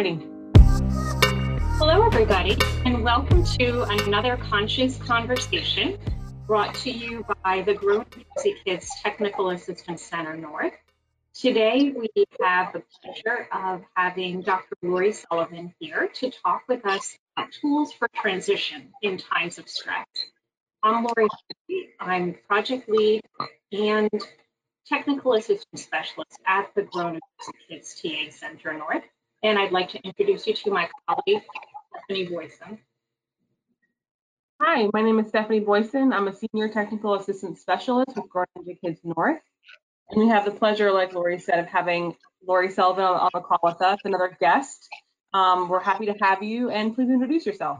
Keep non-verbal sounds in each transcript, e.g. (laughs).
training. Hello, everybody, and welcome to another Conscious Conversation brought to you by the Grown Music Kids Technical Assistance Center North. Today, we have the pleasure of having Dr. Lorri Sullivan here to talk with us about tools for transition in times of stress. I'm Lori. I'm project lead and technical assistance specialist at the Grown Kids TA Center North. And I'd like to introduce you to my colleague, Stephanie Boysen. Hi, my name is Stephanie Boysen. I'm a senior technical assistant specialist with Grown Music Kids North. And we have the pleasure, like Lori said, of having Lorri Sullivan on the call with us, another guest. Um, we're happy to have you and please introduce yourself.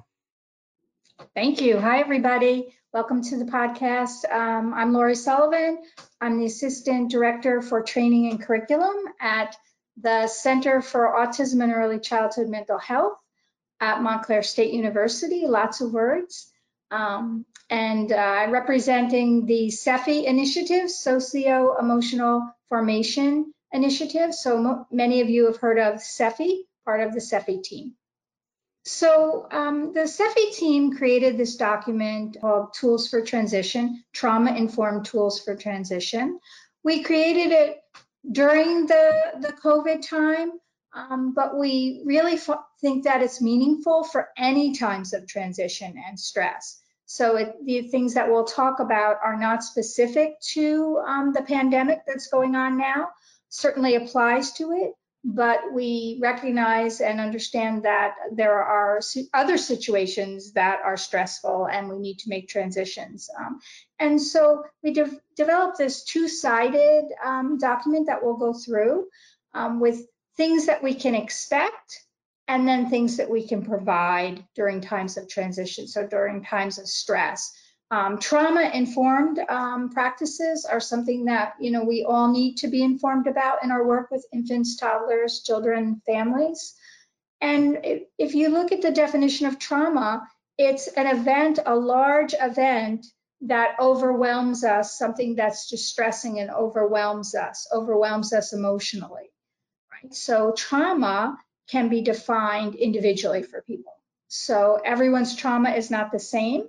Thank you. Hi, everybody. Welcome to the podcast. Um, I'm Lorri Sullivan. I'm the Assistant Director for Training and Curriculum at the Center for Autism and Early Childhood Mental Health at Montclair State University. Lots of words. Um, and uh, representing the SEFI initiative, Socio Emotional Formation Initiative. So many of you have heard of SEFI, part of the SEFI team. So um, the SEFI team created this document called Tools for Transition, Trauma Informed Tools for Transition. We created it during the, the COVID time, um, but we really think that it's meaningful for any times of transition and stress. So it, the things that we'll talk about are not specific to um, the pandemic that's going on now, certainly applies to it, but we recognize and understand that there are other situations that are stressful and we need to make transitions. Um, and so we de developed this two-sided um, document that we'll go through um, with things that we can expect and then things that we can provide during times of transition, so during times of stress. Um, Trauma-informed um, practices are something that you know we all need to be informed about in our work with infants, toddlers, children, families. And if you look at the definition of trauma, it's an event, a large event that overwhelms us, something that's distressing and overwhelms us, overwhelms us emotionally. Right? So trauma can be defined individually for people. So everyone's trauma is not the same.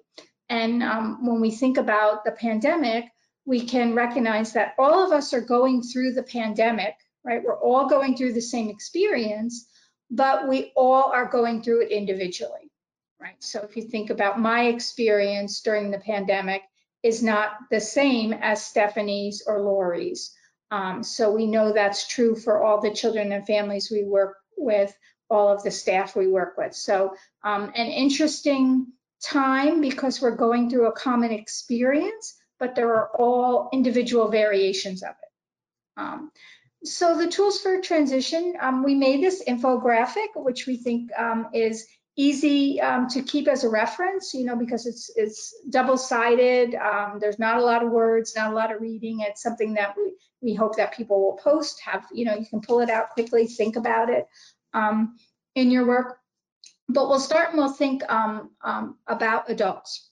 And um, when we think about the pandemic, we can recognize that all of us are going through the pandemic, right? We're all going through the same experience, but we all are going through it individually, right? So if you think about my experience during the pandemic is not the same as Stephanie's or Lori's. Um, so we know that's true for all the children and families we work with all of the staff we work with. So um, an interesting time because we're going through a common experience, but there are all individual variations of it. Um, so the tools for transition, um, we made this infographic, which we think um, is easy um, to keep as a reference, you know, because it's it's double-sided. Um, there's not a lot of words, not a lot of reading. It's something that we, we hope that people will post, have, you know, you can pull it out quickly, think about it um, in your work. But we'll start and we'll think um, um, about adults,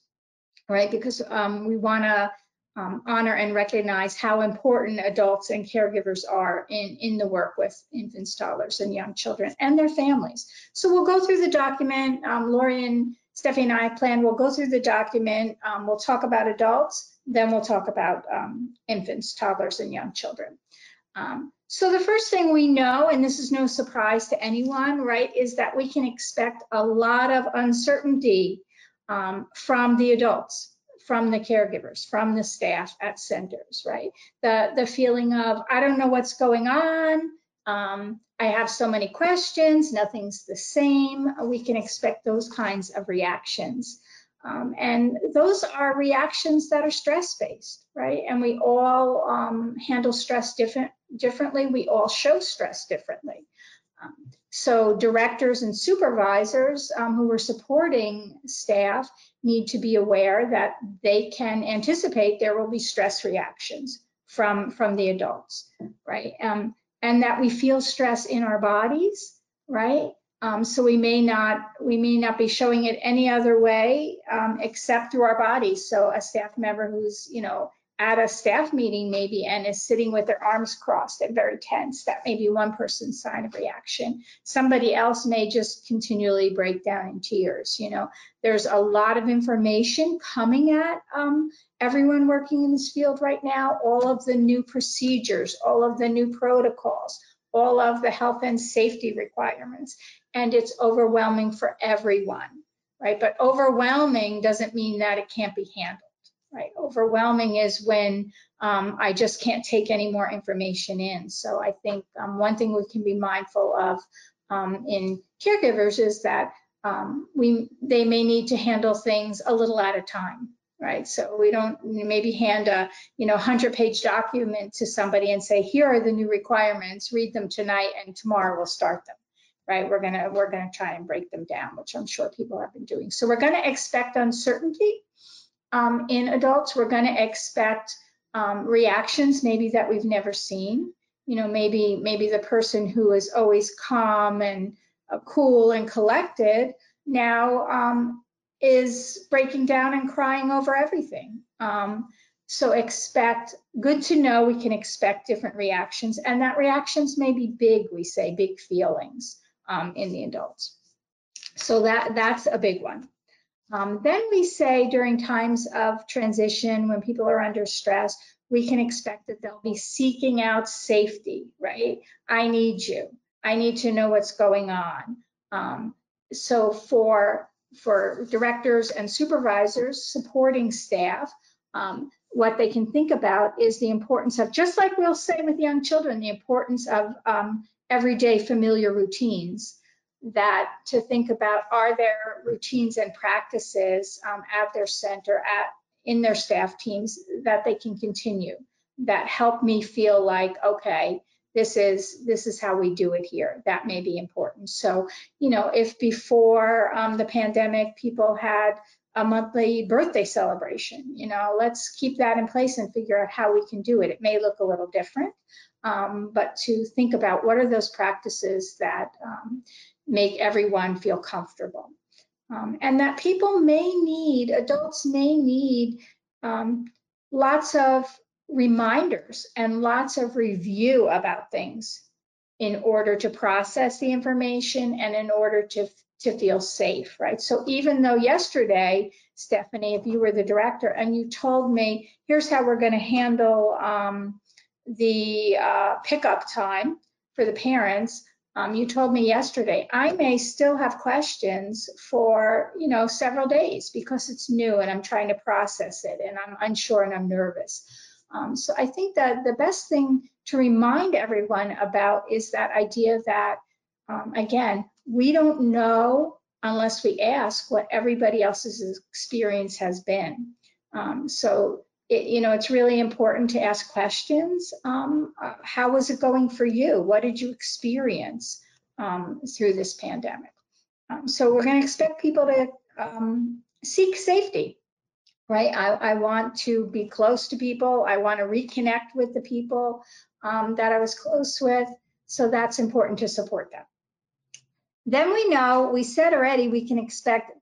right? Because um, we want to um, honor and recognize how important adults and caregivers are in, in the work with infants, toddlers, and young children and their families. So we'll go through the document. Um, Lori and Stephanie and I plan, we'll go through the document. Um, we'll talk about adults, then we'll talk about infants, toddlers, and young children. Um, so the first thing we know, and this is no surprise to anyone, right, is that we can expect a lot of uncertainty um, from the adults, from the caregivers, from the staff at centers, right? The, the feeling of, I don't know what's going on, um, I have so many questions, nothing's the same. We can expect those kinds of reactions. Um, and those are reactions that are stress-based, right? And we all um, handle stress different, differently. We all show stress differently. Um, so directors and supervisors um, who are supporting staff need to be aware that they can anticipate there will be stress reactions from, from the adults, right? Um, and that we feel stress in our bodies, right? Um, so we may not we may not be showing it any other way um, except through our bodies. So a staff member who's you know at a staff meeting maybe and is sitting with their arms crossed and very tense. That may be one person's sign of reaction. Somebody else may just continually break down in tears. You know, there's a lot of information coming at um, everyone working in this field right now, all of the new procedures, all of the new protocols, all of the health and safety requirements, and it's overwhelming for everyone, right? But overwhelming doesn't mean that it can't be handled right? Overwhelming is when um, I just can't take any more information in. So I think um, one thing we can be mindful of um, in caregivers is that um, we they may need to handle things a little at a time, right? So we don't maybe hand a you know 100 page document to somebody and say, here are the new requirements, read them tonight and tomorrow we'll start them. Right, we're gonna we're gonna try and break them down, which I'm sure people have been doing. So we're gonna expect uncertainty, um, in adults, we're going to expect um, reactions maybe that we've never seen. You know, maybe maybe the person who is always calm and uh, cool and collected now um, is breaking down and crying over everything. Um, so expect, good to know we can expect different reactions and that reactions may be big, we say, big feelings um, in the adults. So that that's a big one. Um, then we say during times of transition, when people are under stress, we can expect that they'll be seeking out safety, right? I need you. I need to know what's going on. Um, so for for directors and supervisors supporting staff, um, what they can think about is the importance of, just like we'll say with young children, the importance of um, everyday familiar routines that to think about are there routines and practices um, at their center at in their staff teams that they can continue that help me feel like okay this is this is how we do it here. That may be important. So you know if before um, the pandemic people had a monthly birthday celebration you know let's keep that in place and figure out how we can do it. It may look a little different um, but to think about what are those practices that um, make everyone feel comfortable. Um, and that people may need, adults may need um, lots of reminders and lots of review about things in order to process the information and in order to, to feel safe, right? So even though yesterday, Stephanie, if you were the director and you told me, here's how we're gonna handle um, the uh, pickup time for the parents, um, you told me yesterday, I may still have questions for, you know, several days because it's new and I'm trying to process it and I'm unsure and I'm nervous. Um, so I think that the best thing to remind everyone about is that idea that, um, again, we don't know unless we ask what everybody else's experience has been. Um, so it, you know, it's really important to ask questions. Um, how was it going for you? What did you experience um, through this pandemic? Um, so we're going to expect people to um, seek safety, right? I, I, want to be close to people. I want to reconnect with the people um, that I was close with. So that's important to support them. Then we know, we said already, we can expect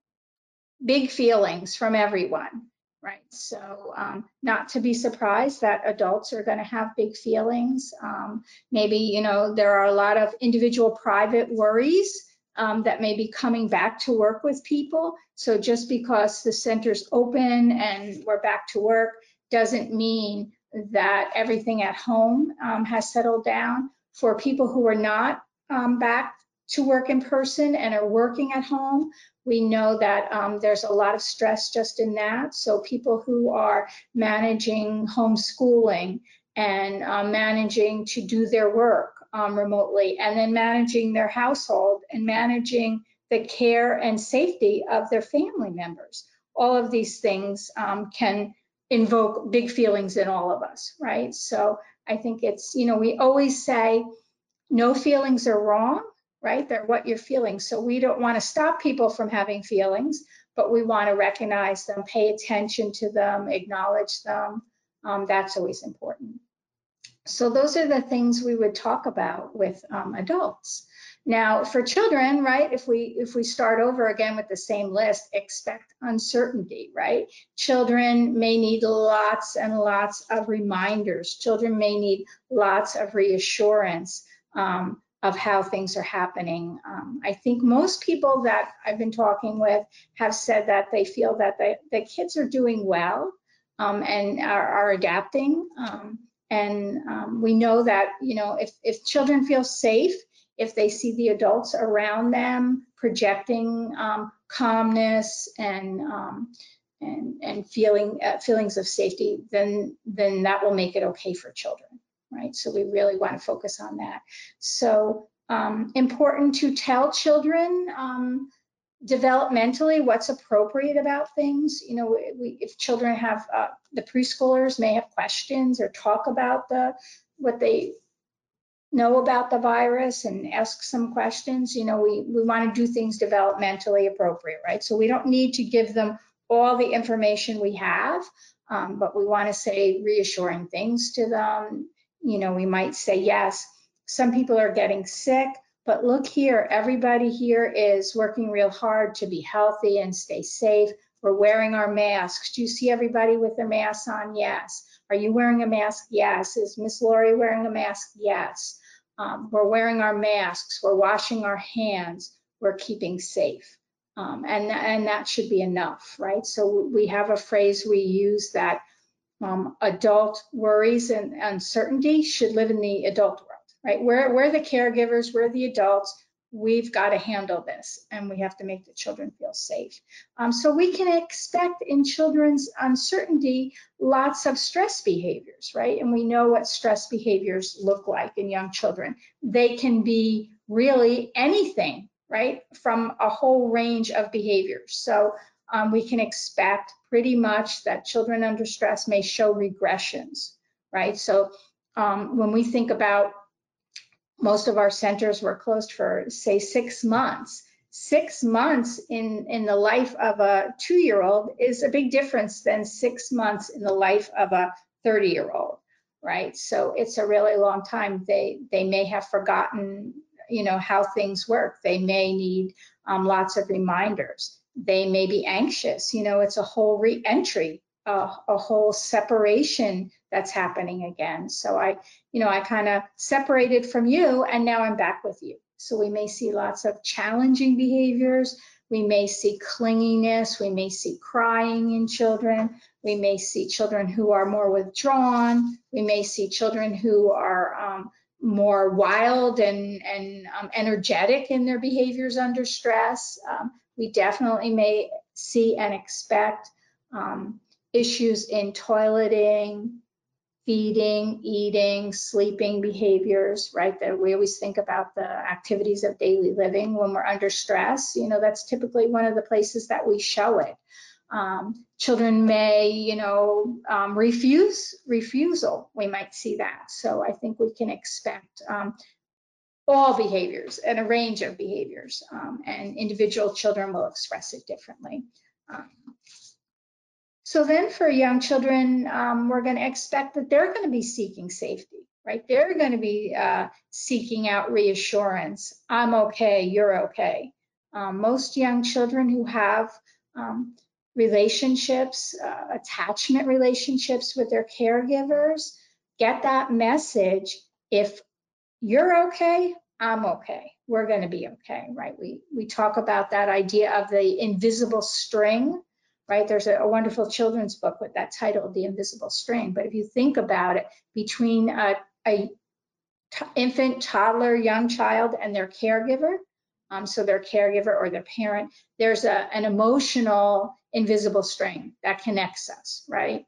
big feelings from everyone right? So um, not to be surprised that adults are going to have big feelings. Um, maybe, you know, there are a lot of individual private worries um, that may be coming back to work with people. So just because the center's open and we're back to work doesn't mean that everything at home um, has settled down. For people who are not um, back to work in person and are working at home, we know that um, there's a lot of stress just in that. So people who are managing homeschooling and um, managing to do their work um, remotely and then managing their household and managing the care and safety of their family members. All of these things um, can invoke big feelings in all of us, right? So I think it's, you know, we always say no feelings are wrong, right? They're what you're feeling. So we don't want to stop people from having feelings, but we want to recognize them, pay attention to them, acknowledge them. Um, that's always important. So those are the things we would talk about with um, adults. Now, for children, right, if we if we start over again with the same list, expect uncertainty, right? Children may need lots and lots of reminders. Children may need lots of reassurance um, of how things are happening. Um, I think most people that I've been talking with have said that they feel that the, the kids are doing well um, and are, are adapting. Um, and um, we know that, you know, if, if children feel safe, if they see the adults around them projecting um, calmness and um, and and feeling uh, feelings of safety, then then that will make it okay for children, right? So we really want to focus on that. So um, important to tell children um, developmentally what's appropriate about things. You know, we, if children have uh, the preschoolers may have questions or talk about the what they know about the virus and ask some questions. You know, we, we want to do things developmentally appropriate, right? So we don't need to give them all the information we have, um, but we want to say reassuring things to them. You know, we might say, yes, some people are getting sick, but look here, everybody here is working real hard to be healthy and stay safe. We're wearing our masks. Do you see everybody with their masks on? Yes. Are you wearing a mask? Yes. Is Miss Lori wearing a mask? Yes. Um, we're wearing our masks. We're washing our hands. We're keeping safe. Um, and, and that should be enough, right? So we have a phrase we use that um, adult worries and uncertainty should live in the adult world, right? We're, we're the caregivers, we're the adults we've got to handle this and we have to make the children feel safe. Um, so we can expect in children's uncertainty lots of stress behaviors, right? And we know what stress behaviors look like in young children. They can be really anything, right? From a whole range of behaviors. So um, we can expect pretty much that children under stress may show regressions, right? So um, when we think about most of our centers were closed for say six months six months in in the life of a two-year-old is a big difference than six months in the life of a 30 year old right? So it's a really long time. They they may have forgotten you know how things work. They may need um, lots of reminders they may be anxious you know it's a whole re-entry a, a whole separation that's happening again. So I, you know, I kind of separated from you and now I'm back with you. So we may see lots of challenging behaviors. We may see clinginess. We may see crying in children. We may see children who are more withdrawn. We may see children who are um, more wild and, and um, energetic in their behaviors under stress. Um, we definitely may see and expect um, issues in toileting, feeding, eating, sleeping behaviors, right? That we always think about the activities of daily living when we're under stress. You know, that's typically one of the places that we show it. Um, children may, you know, um, refuse refusal. We might see that. So I think we can expect um, all behaviors and a range of behaviors, um, and individual children will express it differently. Um, so then for young children, um, we're going to expect that they're going to be seeking safety, right? They're going to be uh, seeking out reassurance. I'm okay, you're okay. Um, most young children who have um, relationships, uh, attachment relationships with their caregivers, get that message. If you're okay, I'm okay. We're going to be okay, right? We we talk about that idea of the invisible string right? There's a, a, wonderful children's book with that title, The Invisible String. But if you think about it, between a, a infant, toddler, young child, and their caregiver, um, so their caregiver or their parent, there's a, an emotional invisible string that connects us, right?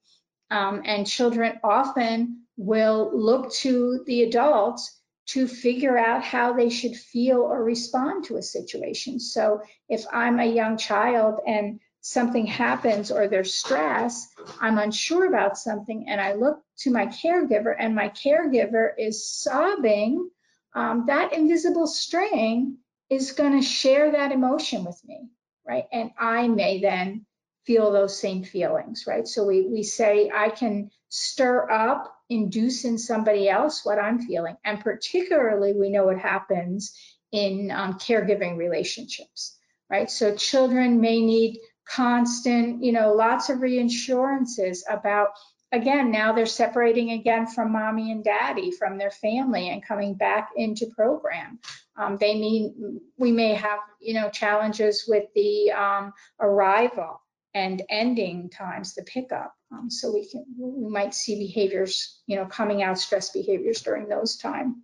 Um, and children often will look to the adults to figure out how they should feel or respond to a situation. So if I'm a young child and something happens or there's stress, I'm unsure about something, and I look to my caregiver, and my caregiver is sobbing, um, that invisible string is going to share that emotion with me, right? And I may then feel those same feelings, right? So we, we say I can stir up, induce in somebody else what I'm feeling. And particularly, we know what happens in um, caregiving relationships, right? So children may need constant, you know, lots of reinsurances about, again, now they're separating again from mommy and daddy, from their family and coming back into program. Um, they mean, we may have, you know, challenges with the um, arrival and ending times, the pickup. Um, so we can, we might see behaviors, you know, coming out stress behaviors during those time.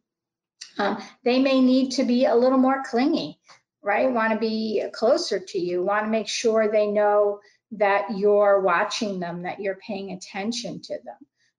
Um, they may need to be a little more clingy, right? Want to be closer to you, want to make sure they know that you're watching them, that you're paying attention to them,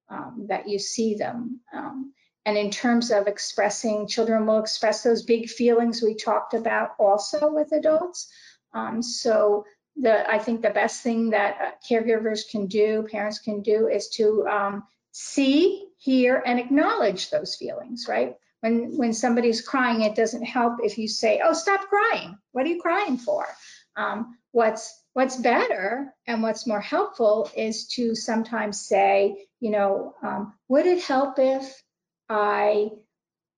um, that you see them. Um, and in terms of expressing, children will express those big feelings we talked about also with adults. Um, so the I think the best thing that uh, caregivers can do, parents can do, is to um, see, hear, and acknowledge those feelings, right? When when somebody's crying, it doesn't help if you say, "Oh, stop crying. What are you crying for?" Um, what's what's better and what's more helpful is to sometimes say, you know, um, would it help if I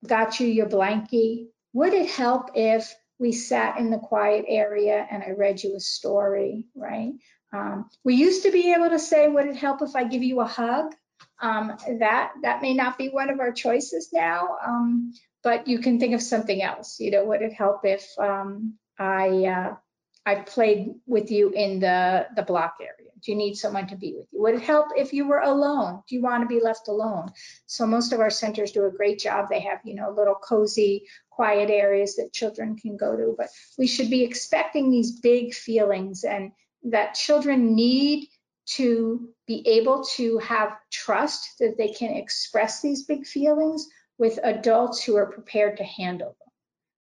got you your blankie? Would it help if we sat in the quiet area and I read you a story, right? Um, we used to be able to say, would it help if I give you a hug? Um, that that may not be one of our choices now, um, but you can think of something else. You know, would it help if um, I uh, I played with you in the the block area? Do you need someone to be with you? Would it help if you were alone? Do you want to be left alone? So most of our centers do a great job. They have, you know, little cozy, quiet areas that children can go to, but we should be expecting these big feelings and that children need to be able to have trust that they can express these big feelings with adults who are prepared to handle them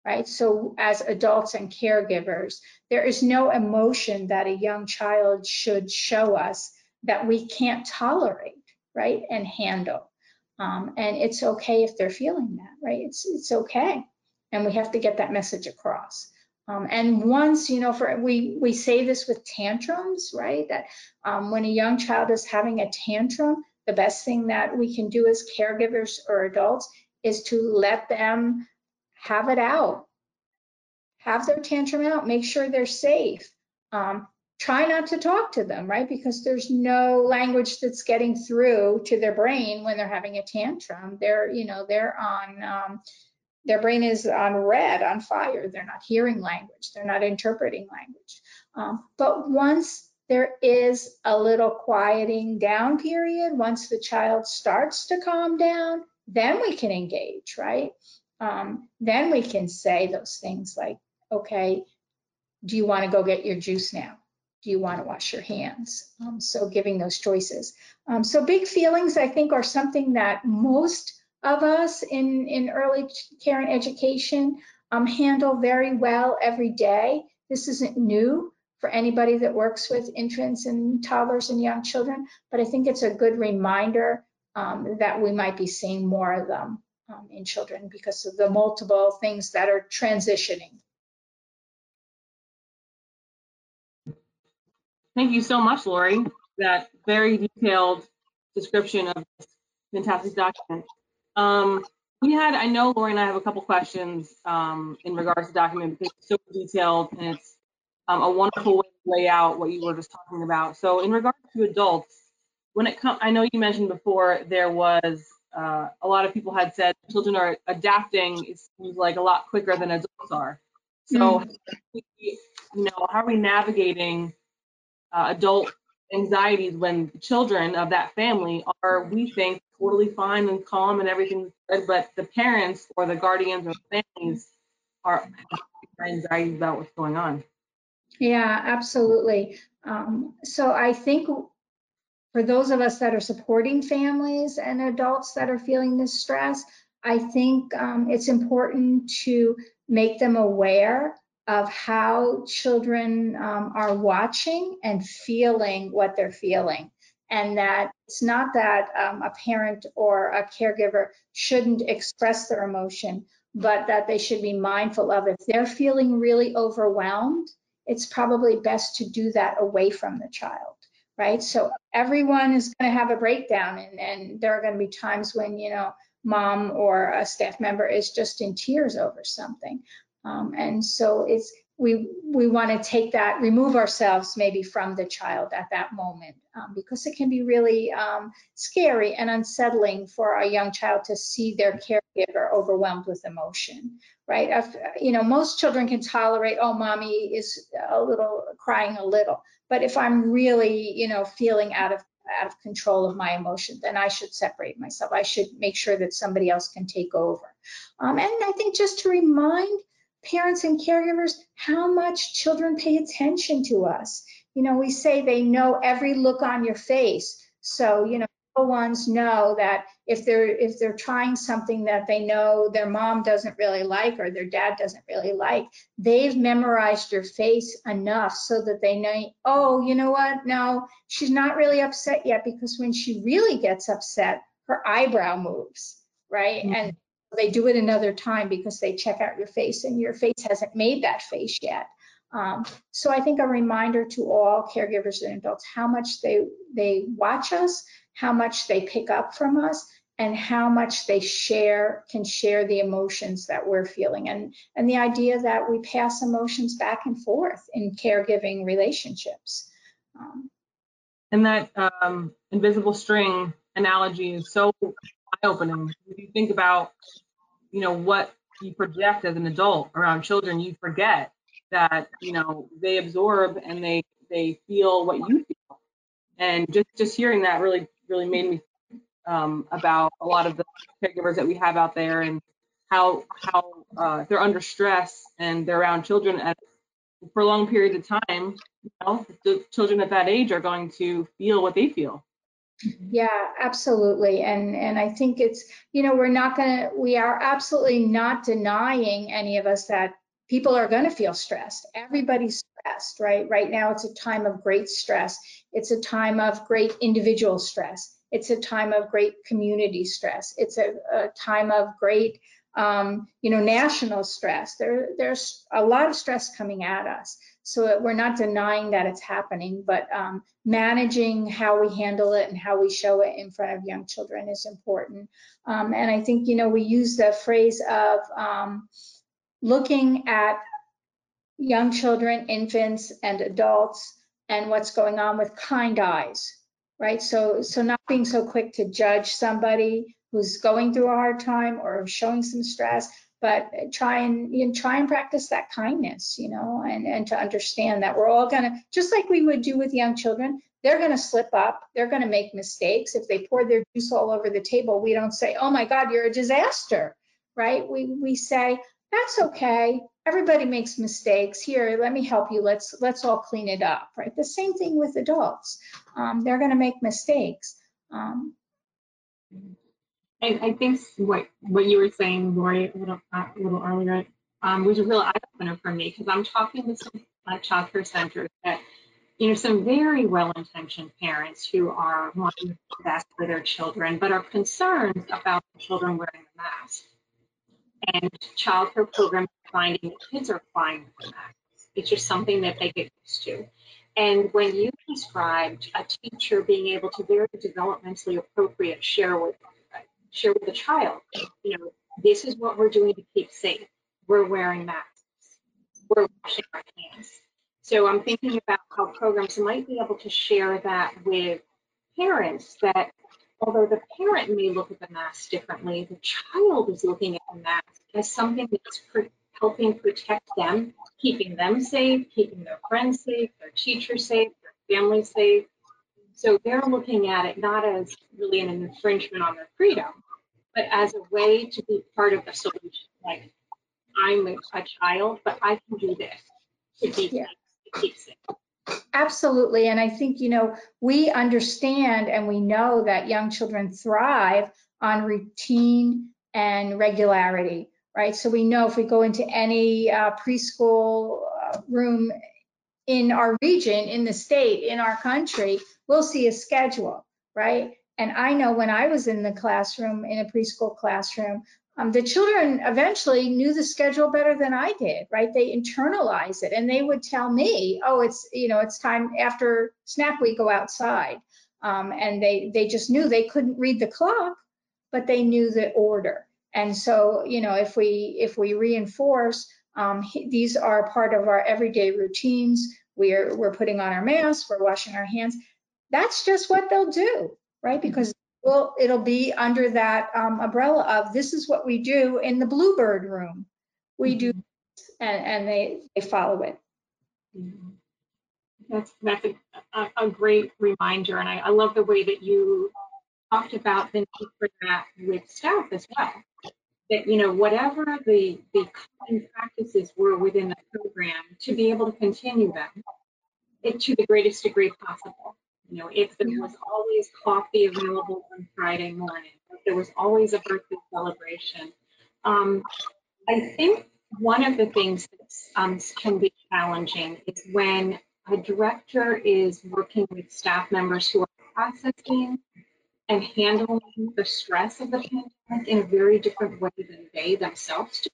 right? So as adults and caregivers, there is no emotion that a young child should show us that we can't tolerate, right, and handle. Um, and it's okay if they're feeling that, right? It's it's okay, and we have to get that message across. Um, and once, you know, for we we say this with tantrums, right? That um, when a young child is having a tantrum, the best thing that we can do as caregivers or adults is to let them have it out. Have their tantrum out, make sure they're safe. Um, try not to talk to them, right? Because there's no language that's getting through to their brain when they're having a tantrum. They're, you know, they're on, um, their brain is on red, on fire. They're not hearing language. They're not interpreting language. Um, but once there is a little quieting down period, once the child starts to calm down, then we can engage, right? um, then we can say those things like, okay, do you want to go get your juice now? Do you want to wash your hands? Um, so giving those choices. Um, so big feelings, I think, are something that most of us in, in early care and education um, handle very well every day. This isn't new for anybody that works with infants and toddlers and young children, but I think it's a good reminder um, that we might be seeing more of them um, in children because of the multiple things that are transitioning. Thank you so much, Lori. That very detailed description of this fantastic document. Um, we had, I know Lori and I have a couple questions um, in regards to the document because it's so detailed and it's um, a wonderful way to lay out what you were just talking about. So in regards to adults, when it comes, I know you mentioned before there was uh, a lot of people had said children are adapting it seems like a lot quicker than adults are. So, mm. you know, how are we navigating uh, adult anxieties when children of that family are, we think, totally fine and calm and everything's good, but the parents or the guardians or families are anxiety about what's going on? Yeah, absolutely. Um, so I think for those of us that are supporting families and adults that are feeling this stress, I think um, it's important to make them aware of how children um, are watching and feeling what they're feeling. And that it's not that um, a parent or a caregiver shouldn't express their emotion, but that they should be mindful of if they're feeling really overwhelmed, it's probably best to do that away from the child right? So everyone is going to have a breakdown, and, and there are going to be times when, you know, mom or a staff member is just in tears over something. Um, and so it's we we want to take that, remove ourselves maybe from the child at that moment um, because it can be really um, scary and unsettling for a young child to see their caregiver overwhelmed with emotion, right? You know, most children can tolerate, oh, mommy is a little crying a little, but if I'm really, you know, feeling out of out of control of my emotion, then I should separate myself. I should make sure that somebody else can take over. Um, and I think just to remind parents and caregivers how much children pay attention to us. You know, we say they know every look on your face. So, you know, little ones know that if they're if they're trying something that they know their mom doesn't really like or their dad doesn't really like, they've memorized your face enough so that they know, oh, you know what? No, she's not really upset yet because when she really gets upset, her eyebrow moves, right? Mm -hmm. And they do it another time because they check out your face and your face hasn't made that face yet. Um, so I think a reminder to all caregivers and adults how much they they watch us, how much they pick up from us, and how much they share can share the emotions that we're feeling, and and the idea that we pass emotions back and forth in caregiving relationships. Um, and that um, invisible string analogy is so eye-opening. If you think about you know what you project as an adult around children you forget that you know they absorb and they they feel what you feel. And just just hearing that really really made me um, about a lot of the caregivers that we have out there and how how uh, they're under stress and they're around children at for long periods of time you know the children at that age are going to feel what they feel yeah, absolutely. And and I think it's, you know, we're not to we are absolutely not denying any of us that people are to feel stressed. Everybody's stressed, right? Right now it's a time of great stress. It's a time of great individual stress. It's a time of great community stress. It's a, a time of great um, you know, national stress. There, there's a lot of stress coming at us. So we're not denying that it's happening, but um, managing how we handle it and how we show it in front of young children is important. Um, and I think, you know, we use the phrase of um, looking at young children, infants, and adults and what's going on with kind eyes, right? So, so not being so quick to judge somebody who's going through a hard time or showing some stress, but try and you know, try and practice that kindness, you know, and, and to understand that we're all gonna, just like we would do with young children, they're gonna slip up, they're gonna make mistakes. If they pour their juice all over the table, we don't say, oh my God, you're a disaster, right? We, we say, that's okay. Everybody makes mistakes. Here, let me help you. Let's let's all clean it up, right? The same thing with adults. Um, they're going to make mistakes. Um, I, I think what what you were saying, Lori, a little, a little earlier, um, was a real eye opener for me because I'm talking with some uh, child care centers that, you know, some very well-intentioned parents who are wanting the best for their children, but are concerned about children wearing the mask. And child care programs finding that kids are fine with the mask. It's just something that they get used to. And when you described a teacher being able to very developmentally appropriate share with share with the child, you know, this is what we're doing to keep safe. We're wearing masks. We're washing our hands. So I'm thinking about how programs might be able to share that with parents that although the parent may look at the mask differently, the child is looking at the mask as something that's helping protect them, keeping them safe, keeping their friends safe, their teachers safe, their family safe. So they're looking at it not as really an infringement on their freedom, but as a way to be part of the solution. Like, I'm a, child, but I can do this to be yeah. to keep safe. Absolutely. And I think, you know, we understand and we know that young children thrive on routine and regularity, right? So we know if we go into any uh, preschool uh, room in our region, in the state, in our country, we'll see a schedule, right? And I know when I was in the classroom, in a preschool classroom, um, the children eventually knew the schedule better than I did, right? They internalize it and they would tell me, oh, it's, you know, it's time after snack we go outside. Um, and they, they just knew they couldn't read the clock, but they knew the order. And so, you know, if we, if we reinforce Um, these are part of our everyday routines. We're, we're putting on our masks, we're washing our hands. That's just what they'll do, right? Because well, it'll be under that um, umbrella of this is what we do in the Bluebird room. We do, and, and they, they follow it. Mhm. That's, that's a, a, a great reminder, and I, I love the way that you talked about the need for that with staff as well. That, you know, whatever the, the common practices were within the program, to be able to continue them it, to the greatest degree possible. You know, if there was always coffee available on Friday morning, if there was always a birthday celebration. Um, I think one of the things that um, can be challenging is when a director is working with staff members who are processing and handling the stress of the pandemic in a very different way than they themselves do.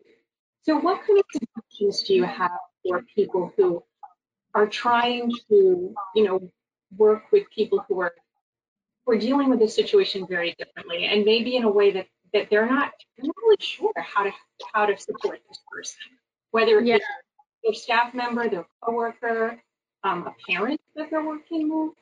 So what kind of suggestions do you have for people who are trying to, you know, work with people who are who are dealing with this situation very differently and maybe in a way that that they're not, they're not really sure how to how to support this person, whether Yeah. it's their staff member, their coworker, um, a parent that they're working with.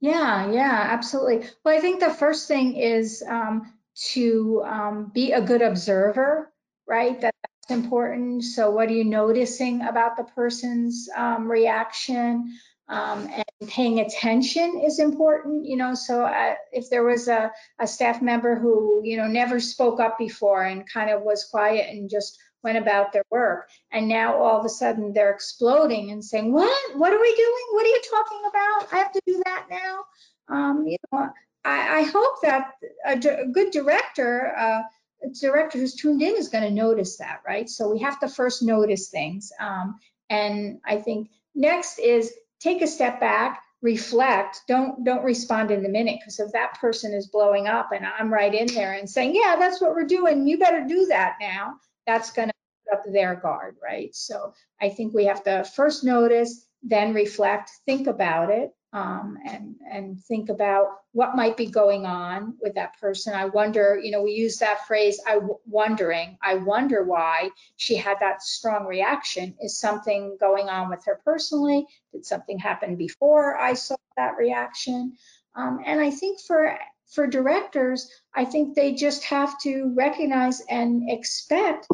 Yeah, yeah, absolutely. Well, I think the first thing is um, to um, be a good observer, right? That- That's important. So what are you noticing about the person's um, reaction? Um, and paying attention is important, you know, so if there was a, a staff member who, you know, never spoke up before and kind of was quiet and just went about their work, and now all of a sudden they're exploding and saying, what, what are we doing? What are you talking about? I have to do that now. Um, you know, I, I hope that a, di- a good director, uh, a director who's tuned in is going to notice that, right? So we have to first notice things. Um, and I think next is take a step back, reflect. Don't don't respond in the minute because if that person is blowing up and I'm right in there and saying, yeah, that's what we're doing, you better do that now. That's going to put up their guard, right? So I think we have to first notice, then reflect, think about it, um, and and think about what might be going on with that person. I wonder, you know, we use that phrase, I w- wondering. I wonder why she had that strong reaction. Is something going on with her personally? Did something happen before I saw that reaction? Um, and I think for for directors, I think they just have to recognize and expect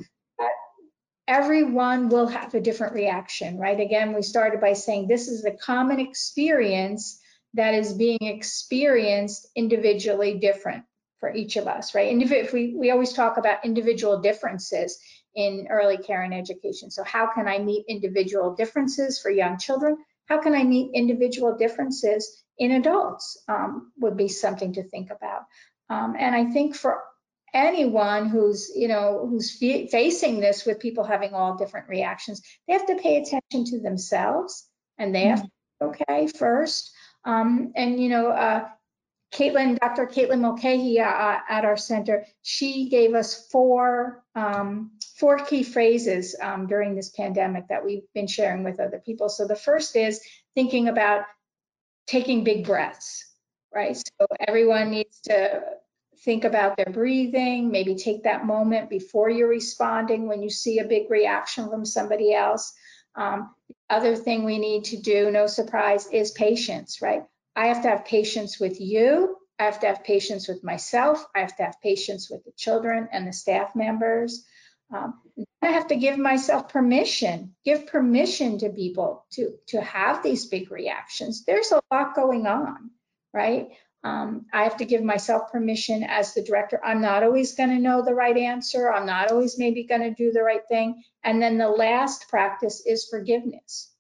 everyone will have a different reaction, right? Again, we started by saying this is a common experience that is being experienced individually different for each of us, right? Indivi- if we, we always talk about individual differences in early care and education. So how can I meet individual differences for young children? How can I meet individual differences in adults um, would be something to think about. Um, and I think for anyone who's, you know, who's fe- facing this with people having all different reactions, they have to pay attention to themselves and they have to, okay, first. Um, and, you know, uh, Caitlin, Dr. Caitlin Mulcahy uh, at our center, she gave us four, um, four key phrases um, during this pandemic that we've been sharing with other people. So the first is thinking about taking big breaths, right? So everyone needs to think about their breathing, maybe take that moment before you're responding when you see a big reaction from somebody else. Um, the other thing we need to do, no surprise, is patience, right? I have to have patience with you. I have to have patience with myself. I have to have patience with the children and the staff members. Um, I have to give myself permission, give permission to people to, to have these big reactions. There's a lot going on, right? Um, I have to give myself permission as the director. I'm not always going to know the right answer. I'm not always maybe going to do the right thing. And then the last practice is forgiveness,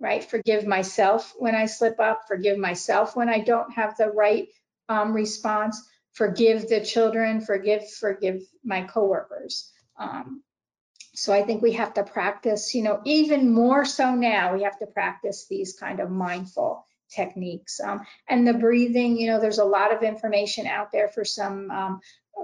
right? Forgive myself when I slip up, forgive myself when I don't have the right um, response, forgive the children, forgive, forgive my coworkers. Um, so I think we have to practice, you know, even more so now, we have to practice these kind of mindful techniques. Um, and the breathing, you know, there's a lot of information out there for some um,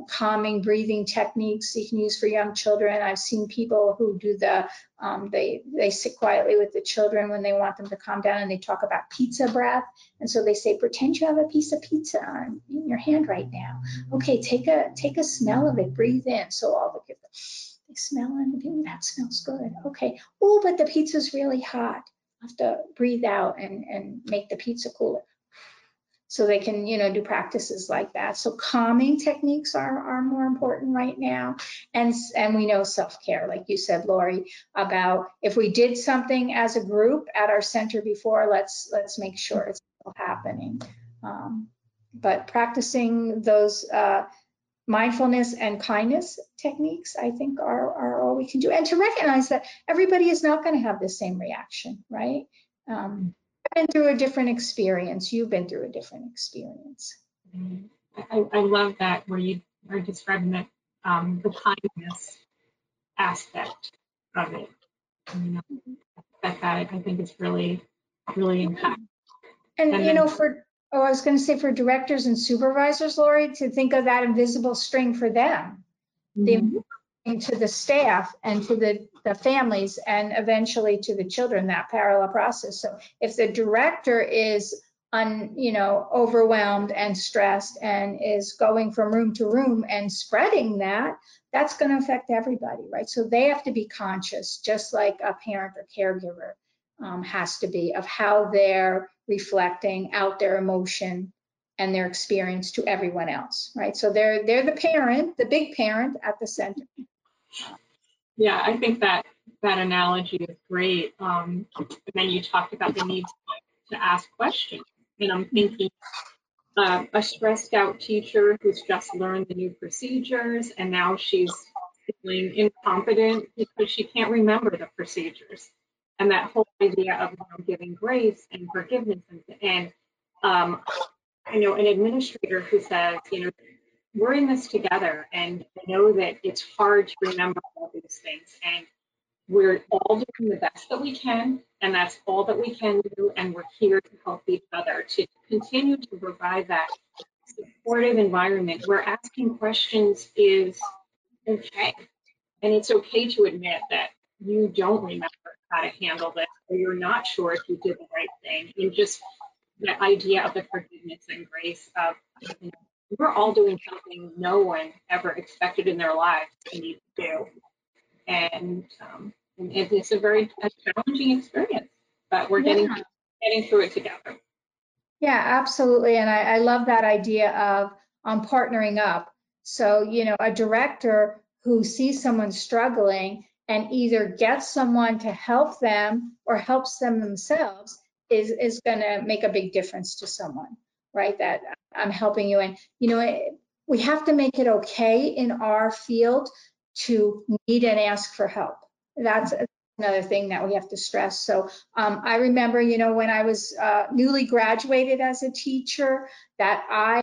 calming breathing techniques you can use for young children. I've seen people who do the, um, they, they sit quietly with the children when they want them to calm down and they talk about pizza breath. And so they say, pretend you have a piece of pizza in your hand right now. Okay, take a, take a smell of it, breathe in. So all the kids, they the pizza. That smells good. Okay. Oh, but the pizza's really hot. Have to breathe out and, and make the pizza cooler. So they can, you know, do practices like that. So calming techniques are, are more important right now. And, and we know self-care, like you said, Lori, about if we did something as a group at our center before, let's, let's make sure it's still happening. Um, but practicing those uh, mindfulness and kindness techniques, I think, are, are all we can do. And to recognize that everybody is not going to have the same reaction, right? Um, I've been through a different experience. You've been through a different experience. I, I love that where you are describing that um, the kindness aspect of it. You know, that, that I think is really, really impactful. And, And you know, for, oh, I was going to say for directors and supervisors, Lori, to think of that invisible string for them. the Mhm. to the staff and to the, the families and eventually to the children, that parallel process. So if the director is un, you know, overwhelmed and stressed and is going from room to room and spreading that, that's going to affect everybody, right? So they have to be conscious, just like a parent or caregiver um, has to be, of how they're reflecting out their emotion and their experience to everyone else, right? So they're they're the parent, the big parent at the center. Yeah, I think that that analogy is great. Um, and then you talked about the need to, ask questions. And I'm thinking uh, a stressed out teacher who's just learned the new procedures and now she's feeling incompetent because she can't remember the procedures. And that whole idea of giving grace and forgiveness and, and um, I know an administrator who says, you know, we're in this together and I know that it's hard to remember all these things and we're all doing the best that we can and that's all that we can do and we're here to help each other to continue to provide that supportive environment. Where asking questions is okay and it's okay to admit that you don't remember how to handle this or you're not sure if you did the right thing and just the idea of the forgiveness and grace of you know, we're all doing something no one ever expected in their lives to need to do. And, um, and it's a very a challenging experience, but we're getting Yeah. getting through it together. Yeah, absolutely. And I, I love that idea of um, partnering up. So, you know, a director who sees someone struggling and either gets someone to help them or helps them themselves is, is going to make a big difference to someone, right? That I'm helping you. And, you know, it- we have to make it okay in our field to need and ask for help. That's another thing that we have to stress. So um, I remember, you know, when I was uh, newly graduated as a teacher, that I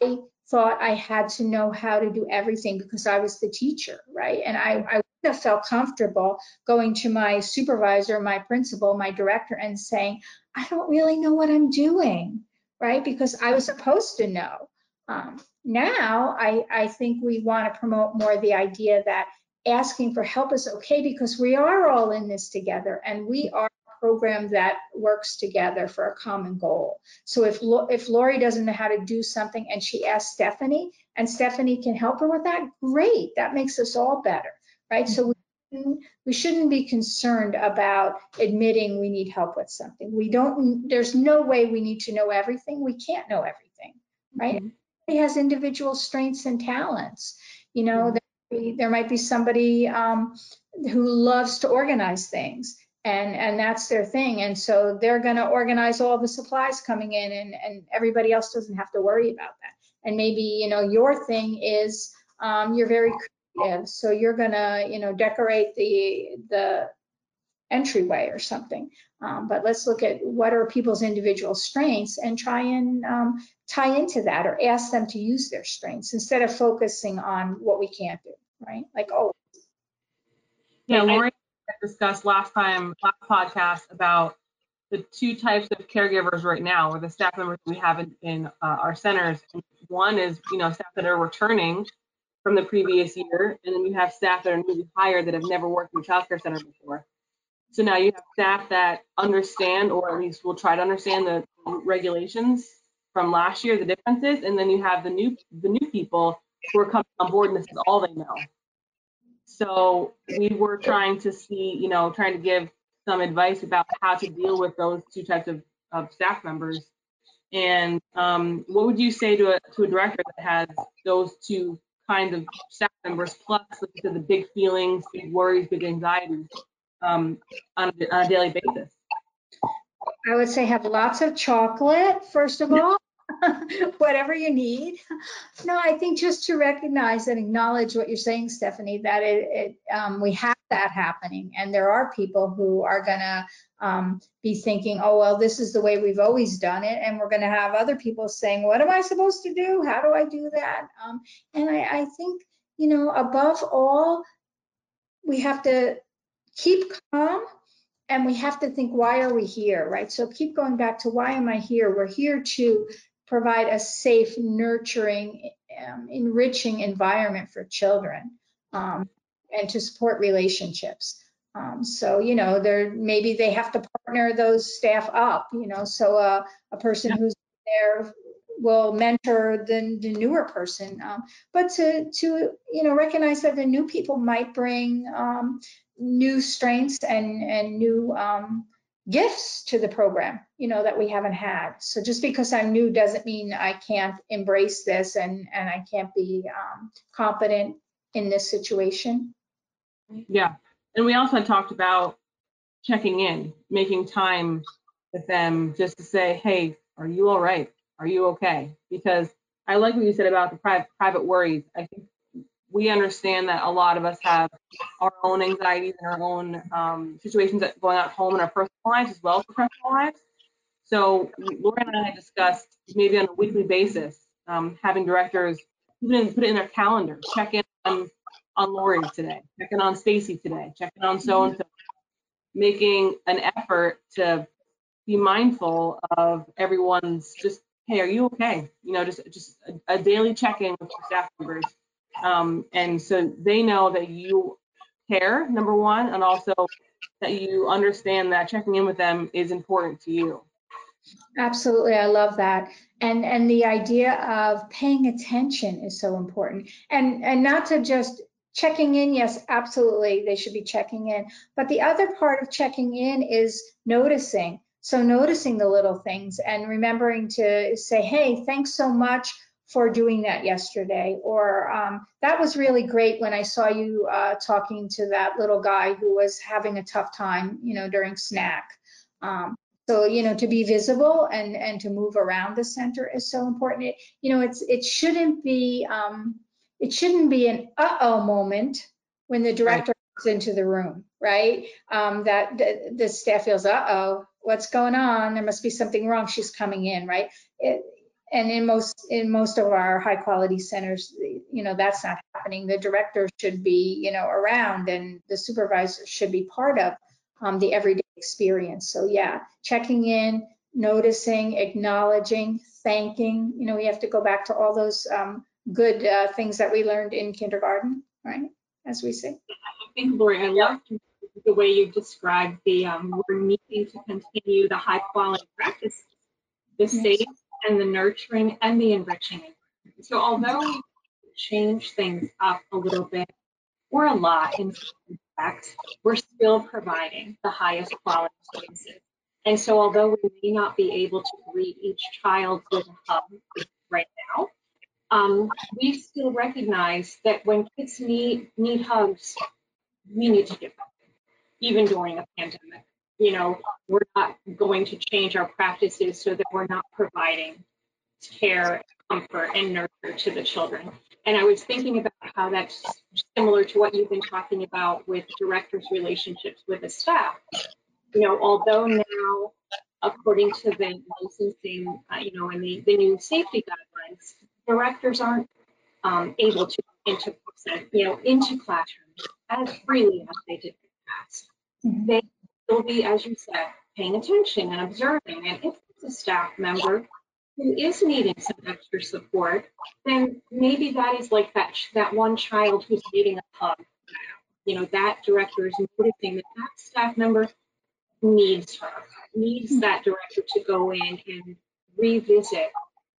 thought I had to know how to do everything because I was the teacher, right? And I, I have felt comfortable going to my supervisor, my principal, my director, and saying, I don't really know what I'm doing, right? Because I was supposed to know. Um, now, I, I think we want to promote more the idea that asking for help is okay because we are all in this together and we are a program that works together for a common goal. So if if Lori doesn't know how to do something and she asks Stephanie and Stephanie can help her with that, great. That makes us all better, right? So we shouldn't- we shouldn't be concerned about admitting we need help with something. We don't, there's no way we need to know everything. We can't know everything, right? Everybody has individual strengths and talents. You know, there, there might be somebody um, who loves to organize things and and that's their thing and so they're going to organize all the supplies coming in and and everybody else doesn't have to worry about that and maybe you know your thing is um, you're very creative so you're going to you know decorate the the entryway or something. Um, but let's look at what are people's individual strengths and try and um, tie into that or ask them to use their strengths instead of focusing on what we can't do right? Like oh. Yeah, Lori discussed last time, last podcast about the two types of caregivers right now, or the staff members we have in, in uh, our centers. One is, you know, staff that are returning from the previous year, and then you have staff that are newly hired that have never worked in a childcare center before. So now you have staff that understand, or at least will try to understand the regulations from last year, the differences, and then you have the new, the new people who are coming on board and this is all they know. So we were trying to see, you know, trying to give some advice about how to deal with those two types of, of staff members. And um, what would you say to a, to a director that has those two kinds of staff members plus said, the big feelings, big worries, big anxieties um, on, a, on a daily basis? I would say have lots of chocolate, first of all, (laughs) whatever you need. No, I think just to recognize and acknowledge what you're saying, Stephanie, that it, it um, we have that happening, and there are people who are gonna um, be thinking, oh well, this is the way we've always done it, and we're gonna have other people saying, what am I supposed to do? How do I do that? Um, and I, I think, you know, above all, we have to keep calm and we have to think why are we here? Right? So keep going back to why am i here? We're here to provide a safe nurturing um, enriching environment for children. Um, and to support relationships um, so you know there maybe they have to partner those staff up you know so uh, a person who's there will mentor the, the newer person um, but to to you know recognize that the new people might bring um, new strengths and and new um, gifts to the program, you know, that we haven't had. So just because I'm new doesn't mean I can't embrace this and and I can't be um, competent in this situation. Yeah, and we also talked about checking in, making time with them just to say, hey, are you all right? Are you okay? Because I like what you said about the private private worries. I think we understand that a lot of us have our own anxieties and our own um, situations that going on at home in our personal lives as well as professional lives. So Lori and I discussed maybe on a weekly basis, um, having directors even put it in their calendar, check in on, on Lori today, checking on Stacy today, checking on so and so, making an effort to be mindful of everyone's just, hey, are you okay? You know, just just a, a daily check-in with your staff members um, and so they know that you care, number one, and also that you understand that checking in with them is important to you. Absolutely, I love that. And and the idea of paying attention is so important. And and not to just checking in, yes, absolutely, they should be checking in. But the other part of checking in is noticing. So noticing the little things and remembering to say, hey, thanks so much for doing that yesterday. Or um, that was really great when I saw you uh, talking to that little guy who was having a tough time, you know, during snack. Um, so, you know, to be visible and, and to move around the center is so important. It, you know, it's it shouldn't be um, it shouldn't be an uh-oh moment when the director comes into the room, right? Um, that the, the staff feels, uh-oh, what's going on? There must be something wrong. She's coming in, right? It, and in most in most of our high quality centers you know that's not happening the director should be you know around and the supervisor should be part of um, the everyday experience so yeah checking in noticing acknowledging thanking you know we have to go back to all those um, good uh, things that we learned in kindergarten right as we say i think lori i love the way you described the um, we're needing to continue the high quality practice the yes. safe and the nurturing and the enriching. So although we change things up a little bit or a lot in fact, we're still providing the highest quality services. And so although we may not be able to greet each child with a hug right now, um, we still recognize that when kids need need hugs, we need to give them, even during a pandemic you know, we're not going to change our practices so that we're not providing care, comfort, and nurture to the children. And I was thinking about how that's similar to what you've been talking about with directors' relationships with the staff. You know, although now, according to the licensing, uh, you know, and the, the new safety guidelines, directors aren't um, able to into you know into classrooms as freely as they did in the past. Mm-hmm. They will be, as you said, paying attention and observing. And if it's a staff member who is needing some extra support, then maybe that is like that that one child who's needing a hug. You know, that director is noticing that that staff member needs her, needs that director to go in and revisit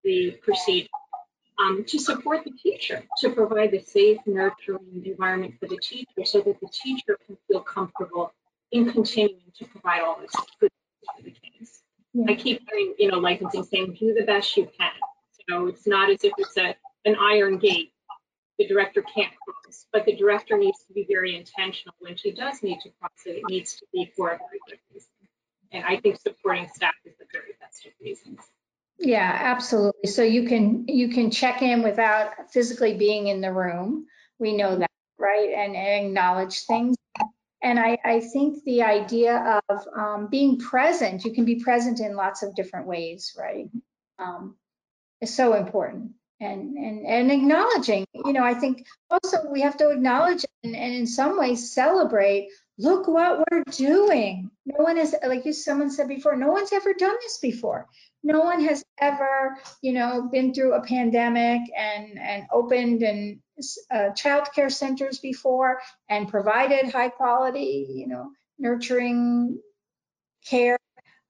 the procedure. Um, to support the teacher, to provide a safe, nurturing environment for the teacher so that the teacher can feel comfortable in continuing to provide all this good to the kids. Yeah. I keep hearing, you know, licensing saying, do the best you can. So it's not as if it's a, an iron gate the director can't cross, but the director needs to be very intentional when she does need to cross it. It needs to be for a very good reason. And I think supporting staff is the very best of reasons. Yeah, absolutely. So you can, you can check in without physically being in the room. We know that, right? And, and acknowledge things. And I, I think the idea of um, being present, you can be present in lots of different ways, right? Um, is so important and and and acknowledging you know i think also we have to acknowledge and, and in some ways celebrate look what we're doing no one has like you someone said before no one's ever done this before no one has ever you know been through a pandemic and and opened and uh, child care centers before and provided high quality you know nurturing care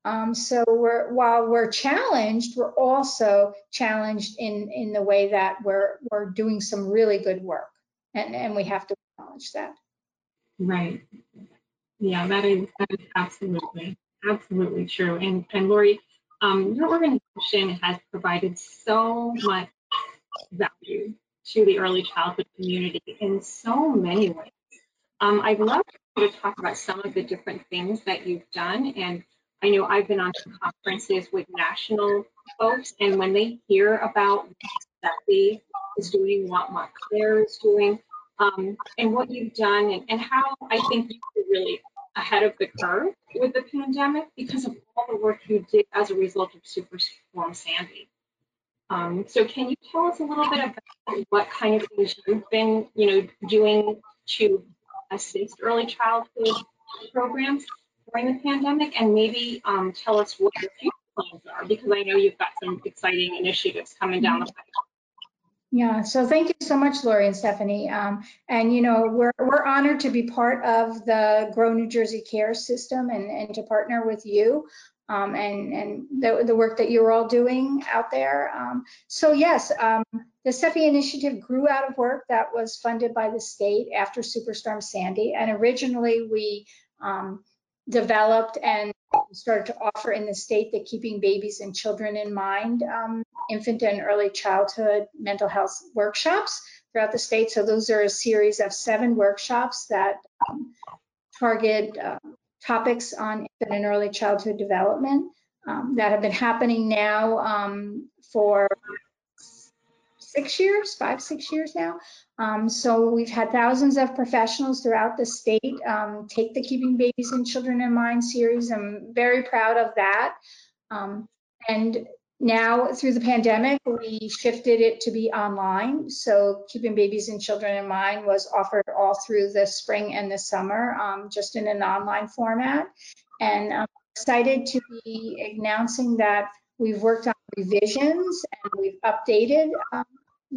um, so we're, while we're challenged, we're also challenged in, in the way that we're, we're doing some really good work. And, and we have to acknowledge that. Right. Yeah, that is, that is absolutely, absolutely true. And, and Lori, um, your organization has provided so much value to the early childhood community in so many ways. Um, I'd love to talk about some of the different things that you've done and I know I've been on conferences with national folks, and when they hear about what SEFI is doing, what Montclair is doing, um, and what you've done, and, and how I think you were really ahead of the curve with the pandemic because of all the work you did as a result of Superstorm Sandy. Um, so can you tell us a little bit about what kind of things you've been, you know, doing to assist early childhood programs? during the pandemic and maybe um, tell us what your future plans are because I know you've got some exciting initiatives coming down the pipe. Yeah, so thank you so much, Lori and Stephanie. Um, and you know, we're we're honored to be part of the Grow New Jersey Care System and, and to partner with you um, and and the, the work that you're all doing out there. Um, so yes, um, the SEFI initiative grew out of work that was funded by the state after Superstorm Sandy, and originally we um, developed and started to offer in the state the Keeping Babies and Children in Mind um, infant and early childhood mental health workshops throughout the state. So those are a series of seven workshops that um, target uh, topics on infant and early childhood development um, that have been happening now um, for six years, five, six years now. Um, so we've had thousands of professionals throughout the state um, take the Keeping Babies and Children in Mind series. I'm very proud of that. Um, and now through the pandemic, we shifted it to be online. So Keeping Babies and Children in Mind was offered all through the spring and the summer, um, just in an online format. And I'm excited to be announcing that we've worked on revisions and we've updated um,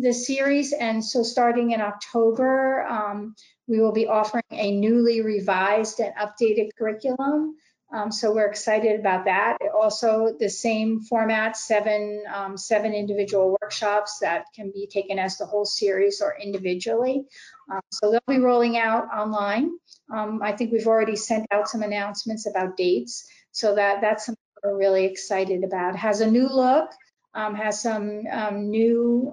the series. And so starting in October, um, we will be offering a newly revised and updated curriculum. Um, so we're excited about that. Also, the same format, seven, um, seven individual workshops that can be taken as the whole series or individually. Um, so they'll be rolling out online. Um, I think we've already sent out some announcements about dates. So that that's something we're really excited about. Has a new look um, has some um, new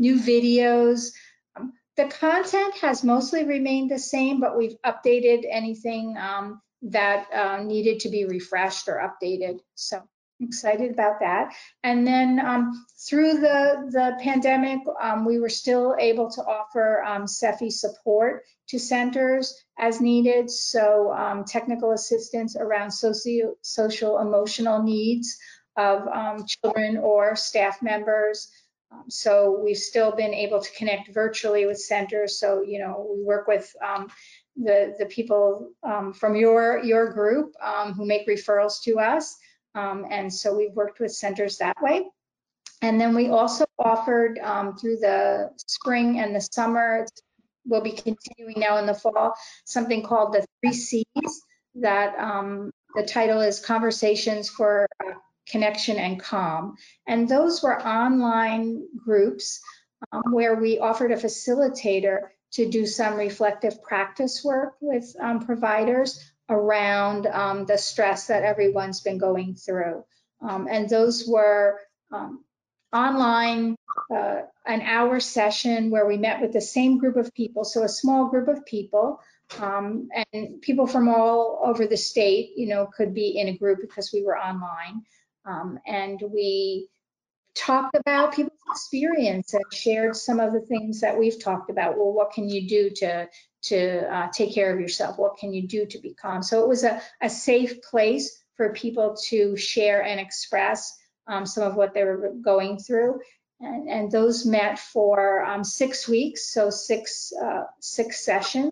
new videos. Um, the content has mostly remained the same, but we've updated anything um, that uh, needed to be refreshed or updated. So excited about that. And then um, through the, the pandemic, um, we were still able to offer um, SEFI support to centers as needed. So um, technical assistance around socio, social emotional needs of um, children or staff members. Um, so we've still been able to connect virtually with centers. So, you know, we work with um, the, the people um, from your, your group um, who make referrals to us. Um, and so we've worked with centers that way. And then we also offered through the spring and the summer, we'll be continuing now in the fall, something called the three C's that the title is Conversations for connection and calm. And those were online groups um, where we offered a facilitator to do some reflective practice work with um, providers around um, the stress that everyone's been going through. Um, and those were um, online, uh, an hour session where we met with the same group of people, so a small group of people, um, and people from all over the state, you know, could be in a group because we were online. Um, and we talked about people's experience and shared some of the things that we've talked about. Well, what can you do to to uh, take care of yourself? What can you do to be calm? So it was a, a safe place for people to share and express um, some of what they were going through. And, and those met for um, six weeks, so six uh, six sessions.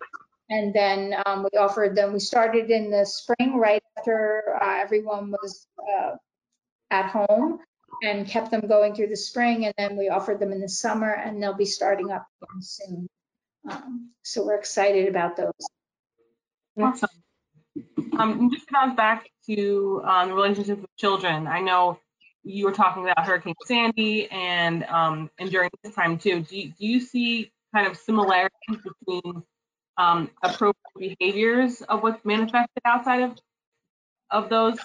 And then um, we offered them, we started in the spring right after uh, everyone was uh, at home and kept them going through the spring. And then we offered them in the summer and they'll be starting up soon. Um, so we're excited about those. Awesome. Um, just to bounce back to um, relationship with children, I know you were talking about Hurricane Sandy and um, and during this time too. Do you, do you see kind of similarities between um, appropriate behaviors of what's manifested outside of of those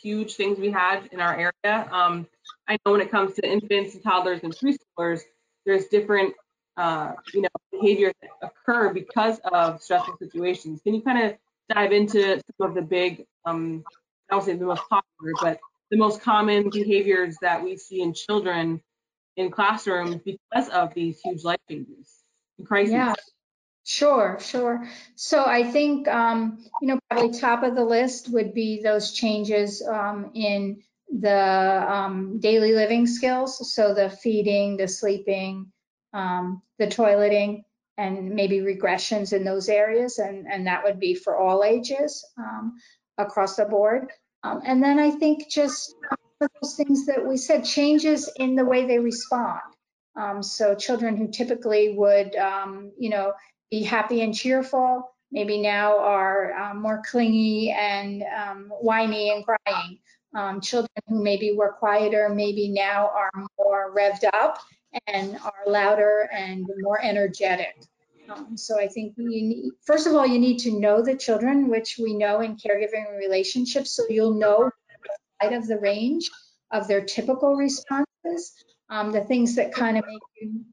huge things we had in our area? Um, I know when it comes to infants and toddlers and preschoolers, there's different uh, you know behaviors that occur because of stressful situations. Can you kind of dive into some of the big, um, I don't say the most popular, but the most common behaviors that we see in children in classrooms because of these huge life changes and crises. Yeah, sure, sure. So I think, um, you know, probably top of the list would be those changes um, in the um, daily living skills. So the feeding, the sleeping, um, the toileting, and maybe regressions in those areas. And, and that would be for all ages um, across the board. Um, and then I think just those things that we said, changes in the way they respond. Um, so children who typically would, um, you know, be happy and cheerful, maybe now are um, more clingy and um, whiny and crying. Um, children who maybe were quieter, maybe now are more revved up and are louder and more energetic. Um, so I think you need, first of all, you need to know the children, which we know in caregiving relationships. So you'll know out of the range of their typical responses, um, the things that kind of make you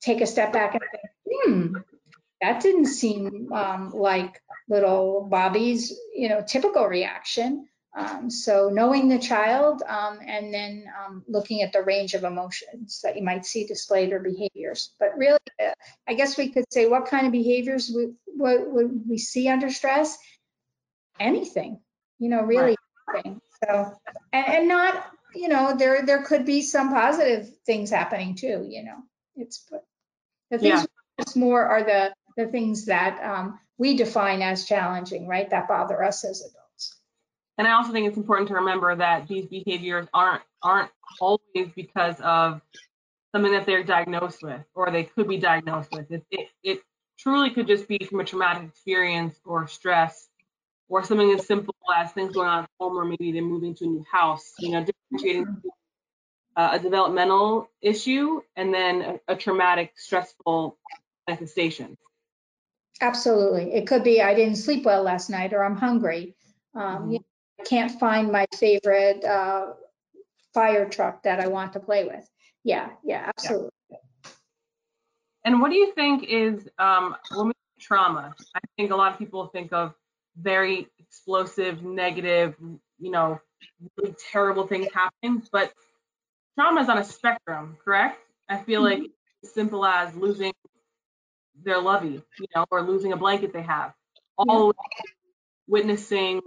take a step back and think, hmm, that didn't seem um, like little Bobby's, you know, typical reaction. Um, so knowing the child um, and then um, looking at the range of emotions that you might see displayed or behaviors. But really, uh, I guess we could say what kind of behaviors we, what would we see under stress? Anything, you know, really right. anything. So, and, and not, you know, there there could be some positive things happening too, you know. It's the things yeah. more are the the things that um, we define as challenging, right? That bother us as adults. And I also think it's important to remember that these behaviors aren't aren't always because of something that they're diagnosed with or they could be diagnosed with. It, it, it truly could just be from a traumatic experience or stress or something as simple as things going on at home or maybe they're moving to a new house, you know, differentiating uh, a developmental issue and then a, a traumatic, stressful manifestation. Absolutely. It could be I didn't sleep well last night or I'm hungry. Um, mm-hmm. you can't find my favorite uh, fire truck that I want to play with. Yeah, yeah, absolutely. Yeah. And what do you think is um, trauma? I think a lot of people think of very explosive, negative, you know, really terrible things happening, but trauma is on a spectrum, correct? I feel mm-hmm. like as simple as losing their lovey, you know, or losing a blanket they have, all yeah. witnessing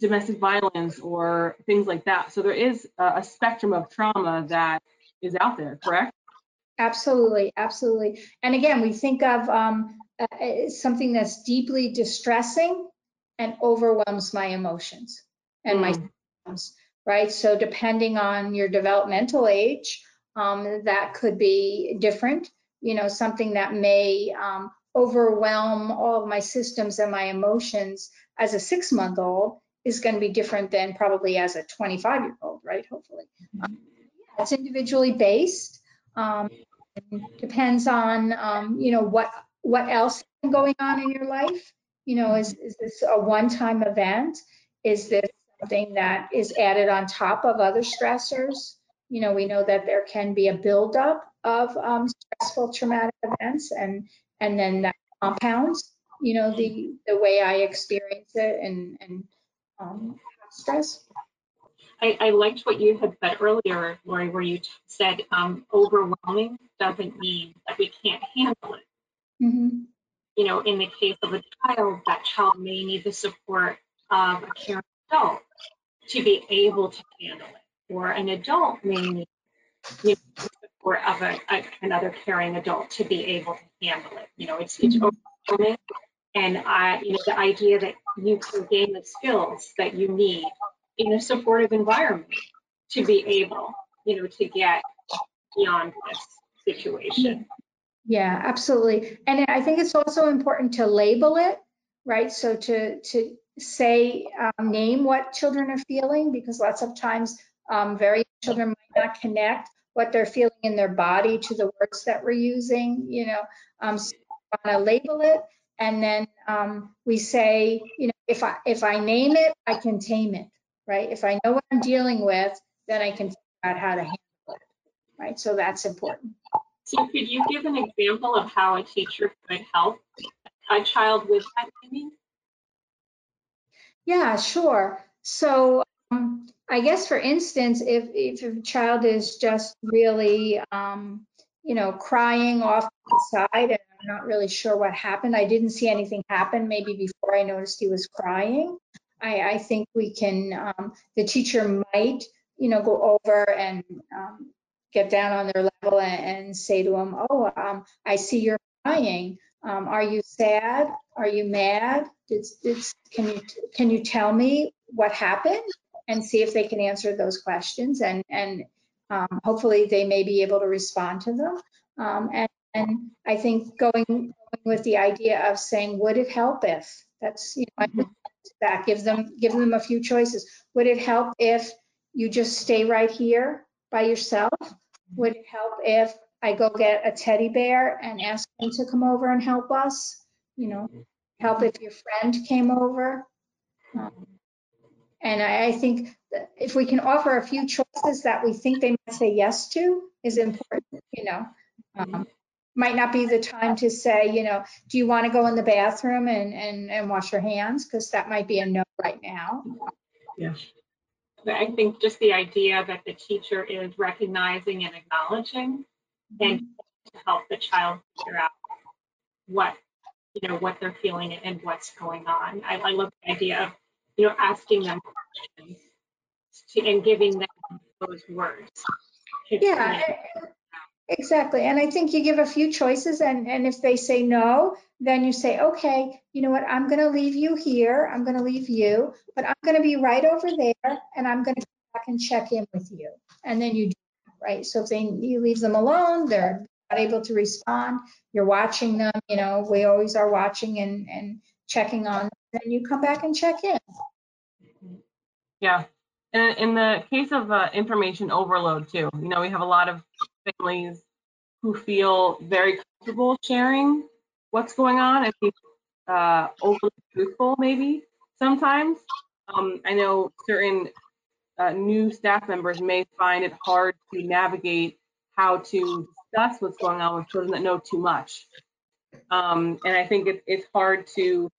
domestic violence or things like that. So there is a, spectrum of trauma that is out there, correct? Absolutely, absolutely. And again, we think of um, uh, something that's deeply distressing and overwhelms my emotions and mm. my symptoms, right? So depending on your developmental age, um, that could be different. You know, something that may um, overwhelm all of my systems and my emotions as a six month old is going to be different than probably as a 25 year old, right? Hopefully. Um, it's individually based. Um, depends on, um, you know, what, what else is going on in your life. You know, is, is this a one-time event? Is this something that is added on top of other stressors? You know, we know that there can be a buildup of um, stressful traumatic events and, and then that compounds, you know, the, the way I experience it and, and um, stress. I, I liked what you had said earlier, Lori, where you said um, overwhelming doesn't mean that we can't handle it. Mhm. You know, in the case of a child, that child may need the support of a caring adult to be able to handle it, or an adult may need you know, support of a, a, another caring adult to be able to handle it. You know, it's it's overwhelming, and I, you know, the idea that you can gain the skills that you need in a supportive environment to be able, you know, to get beyond this situation. Yeah, absolutely. And I think it's also important to label it, right? So to, to say, um, name what children are feeling, because lots of times, um, very children might not connect what they're feeling in their body to the words that we're using, you know. Um, so we want to label it. And then, um, we say, you know, if I, if I name it, I can tame it, right? If I know what I'm dealing with, then I can figure out how to handle it, right? So that's important. So could you give an example of how a teacher could help a child with that naming? Yeah, sure. So um, I guess, for instance, if, if a child is just really, um, you know, crying off the side and I'm not really sure what happened, I didn't see anything happen maybe before I noticed he was crying. I, I think we can, um, the teacher might, you know, go over and um, get down on their level and, and say to him, oh, um, I see you're crying. Um, are you sad? Are you mad? Can you can you tell me what happened and see if they can answer those questions and and um, hopefully they may be able to respond to them. Um, and, and I think going, going with the idea of saying, would it help if? That's you know think that gives them give them a few choices. Would it help if you just stay right here by yourself? Would it help if I go get a teddy bear and ask them to come over and help us? You know, help if your friend came over. Um, and I, I think if we can offer a few choices that we think they might say yes to is important, you know. Um, might not be the time to say, you know, do you want to go in the bathroom and, and, and wash your hands? Because that might be a no right now. But I think just the idea that the teacher is recognizing and acknowledging and to help the child figure out what, you know, what they're feeling and what's going on. I, I love the idea of, you know, asking them questions to, and giving them those words. Yeah, exactly. And I think you give a few choices and, and if they say no, then you say, okay, you know what, I'm gonna leave you here, I'm gonna leave you, but I'm gonna be right over there and I'm gonna come back and check in with you. And then you, do right? So if they, you leave them alone, they're not able to respond, you're watching them, you know, we always are watching and, and checking on, then you come back and check in. Yeah. And in the case of uh, information overload too, you know, we have a lot of families who feel very comfortable sharing what's going on and be uh, overly truthful maybe sometimes. Um, I know certain uh, new staff members may find it hard to navigate how to discuss what's going on with children that know too much. Um, and I think it, it's hard to,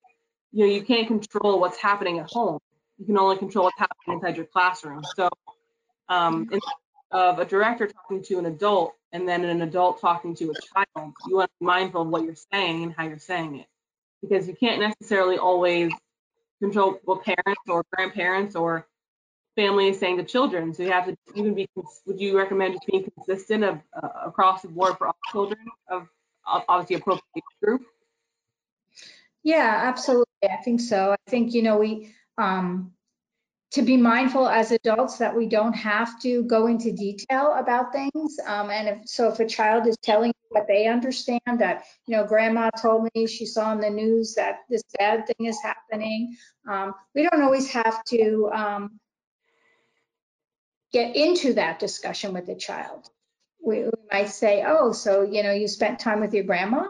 you know, you can't control what's happening at home. You can only control what's happening inside your classroom. So um, of a director talking to an adult and then an adult talking to a child, you want to be mindful of what you're saying and how you're saying it. Because you can't necessarily always control what parents or grandparents or family is saying to children. So you have to even be, would you recommend just being consistent of, uh, across the board for all children of obviously appropriate group? Yeah, absolutely. I think so. I think, you know, we, um, to be mindful as adults that we don't have to go into detail about things. Um, and if, so if a child is telling you what they understand that, you know, grandma told me she saw in the news that this bad thing is happening. Um, we don't always have to um, get into that discussion with the child. We, we might say, oh, so, you know, you spent time with your grandma?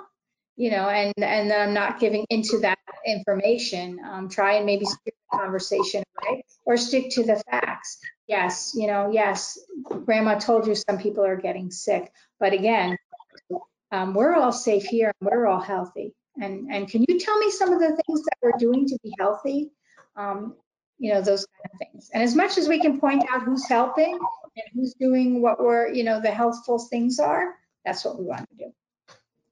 You know, and and I'm not giving into that information. Um, try and maybe steer the conversation right, or stick to the facts. Yes, you know, yes, Grandma told you some people are getting sick, but again, um, we're all safe here and we're all healthy. And and can you tell me some of the things that we're doing to be healthy? Um, you know, those kind of things. And as much as we can point out who's helping and who's doing what we're, you know, the healthful things are, that's what we want to do.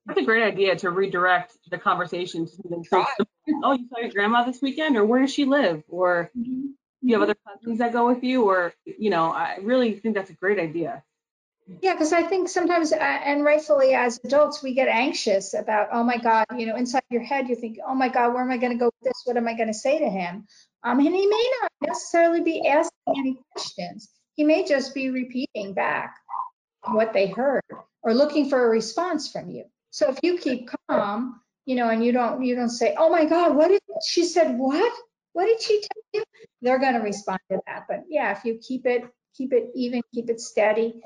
That's a great idea to redirect the conversation to something so. Oh, you saw your grandma this weekend, or where does she live? Or Mm-hmm. you have other cousins that go with you, or you know, I really think that's a great idea. Yeah, because I think sometimes, uh, and rightfully as adults, we get anxious about, oh my God, you know, inside your head, you think, oh my God, where am I going to go with this? What am I going to say to him? Um, and he may not necessarily be asking any questions. He may just be repeating back what they heard or looking for a response from you. So if you keep calm, you know, and you don't, you don't say, oh my God, what did she said? What? What did she tell you? They're going to respond to that. But yeah, if you keep it, keep it even, keep it steady,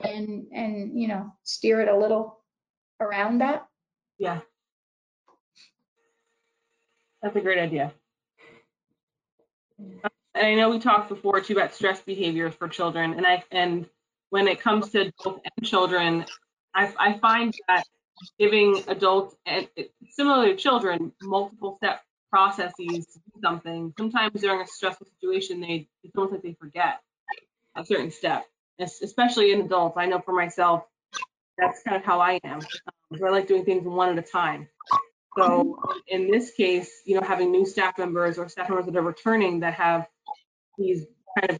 and and you know steer it a little around that. Yeah, that's a great idea. And I know we talked before too about stress behaviors for children, and I and when it comes to adults and children, I, I find that giving adults and similar to children multiple step processes to do something. Sometimes during a stressful situation, they it's almost like they forget a certain step, especially in adults. I know for myself, that's kind of how I am. Um, I like doing things one at a time. So in this case, you know, having new staff members or staff members that are returning that have these kind of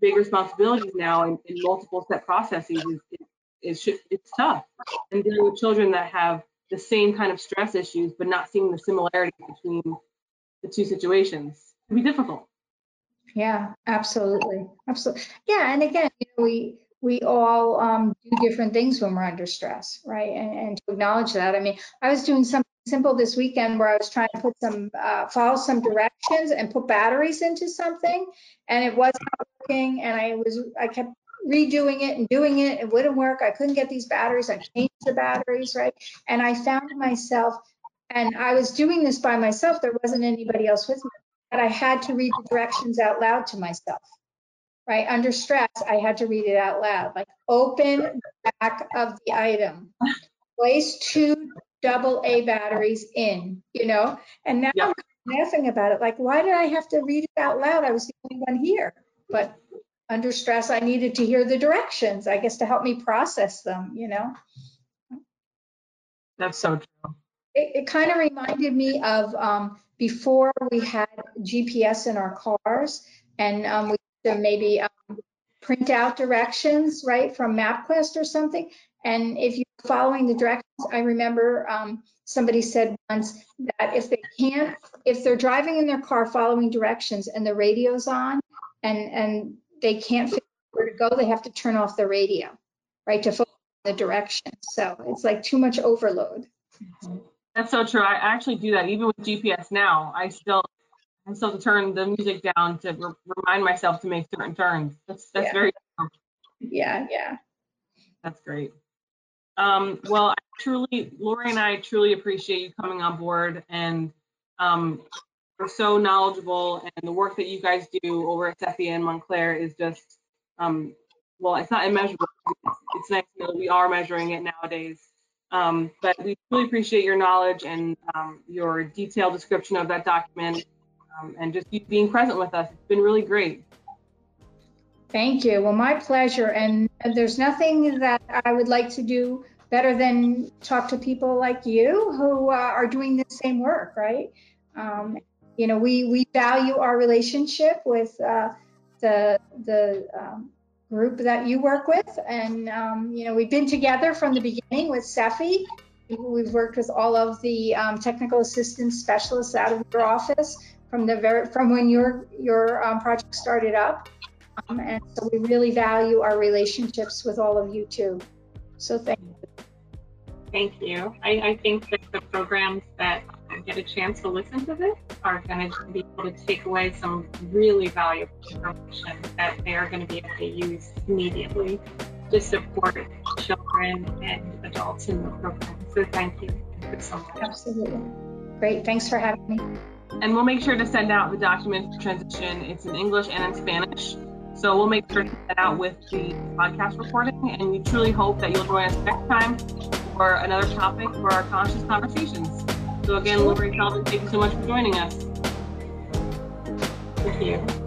big responsibilities now in, multiple step processes is, is, it's tough. And dealing with children that have the same kind of stress issues, but not seeing the similarities between the two situations can be difficult. Yeah, absolutely, absolutely. Yeah, and again, you know, we we all um, do different things when we're under stress, right? And, and to acknowledge that. I mean, I was doing something simple this weekend where I was trying to put some uh, follow some directions and put batteries into something, and it wasn't working. And I was I kept redoing it and doing it. It wouldn't work. I couldn't get these batteries. I changed the batteries, right? And I found myself, and I was doing this by myself. There wasn't anybody else with me but I had to read the directions out loud to myself. Right under stress, I had to read it out loud. Like open the back of the item, place two double A batteries in, you know. And now I'm laughing about it. Like, why did I have to read it out loud? I was the only one here. But under stress, I needed to hear the directions, I guess, to help me process them, you know. That's so true. It, it kind of reminded me of um, before we had GPS in our cars, and um, we used to maybe um, print out directions, right, from MapQuest or something. And if you're following the directions, I remember um, somebody said once that if they can't, if they're driving in their car following directions and the radio's on, and and they can't figure out where to go, they have to turn off the radio, right, to focus on the direction. So it's like too much overload. That's so true. I actually do that even with GPS now. I still I still turn the music down to re- remind myself to make certain turns. That's that's Yeah. very Yeah, yeah. that's great. Um, well, I truly, Lori and I truly appreciate you coming on board and um, you're so knowledgeable and the work that you guys do over at SEFI and Montclair is just, um, well, it's not immeasurable. It's, it's nice to know that we are measuring it nowadays. Um, but we really appreciate your knowledge and um, your detailed description of that document um, and just you being present with us. It's been really great. Thank you. Well, my pleasure. And there's nothing that I would like to do better than talk to people like you who uh, are doing the same work, right? Um, you know, we we value our relationship with uh, the the um, group that you work with, and um, you know, we've been together from the beginning with SEFI. We've worked with all of the um, technical assistance specialists out of your office from the very from when your your um, project started up, um, and so we really value our relationships with all of you too. So thank you. Thank you. I, I think that the programs that get a chance to listen to this are going to be able to take away some really valuable information that they are going to be able to use immediately to support children and adults in the program. So thank you. Thank you so much. Absolutely. Great. Thanks for having me. And we'll make sure to send out the document transition. It's in English and in Spanish. So we'll make sure to send that out with the podcast recording. And we truly hope that you'll join us next time for another topic for our conscious conversations. So again, Lorri Sullivan, thank you so much for joining us. Thank you.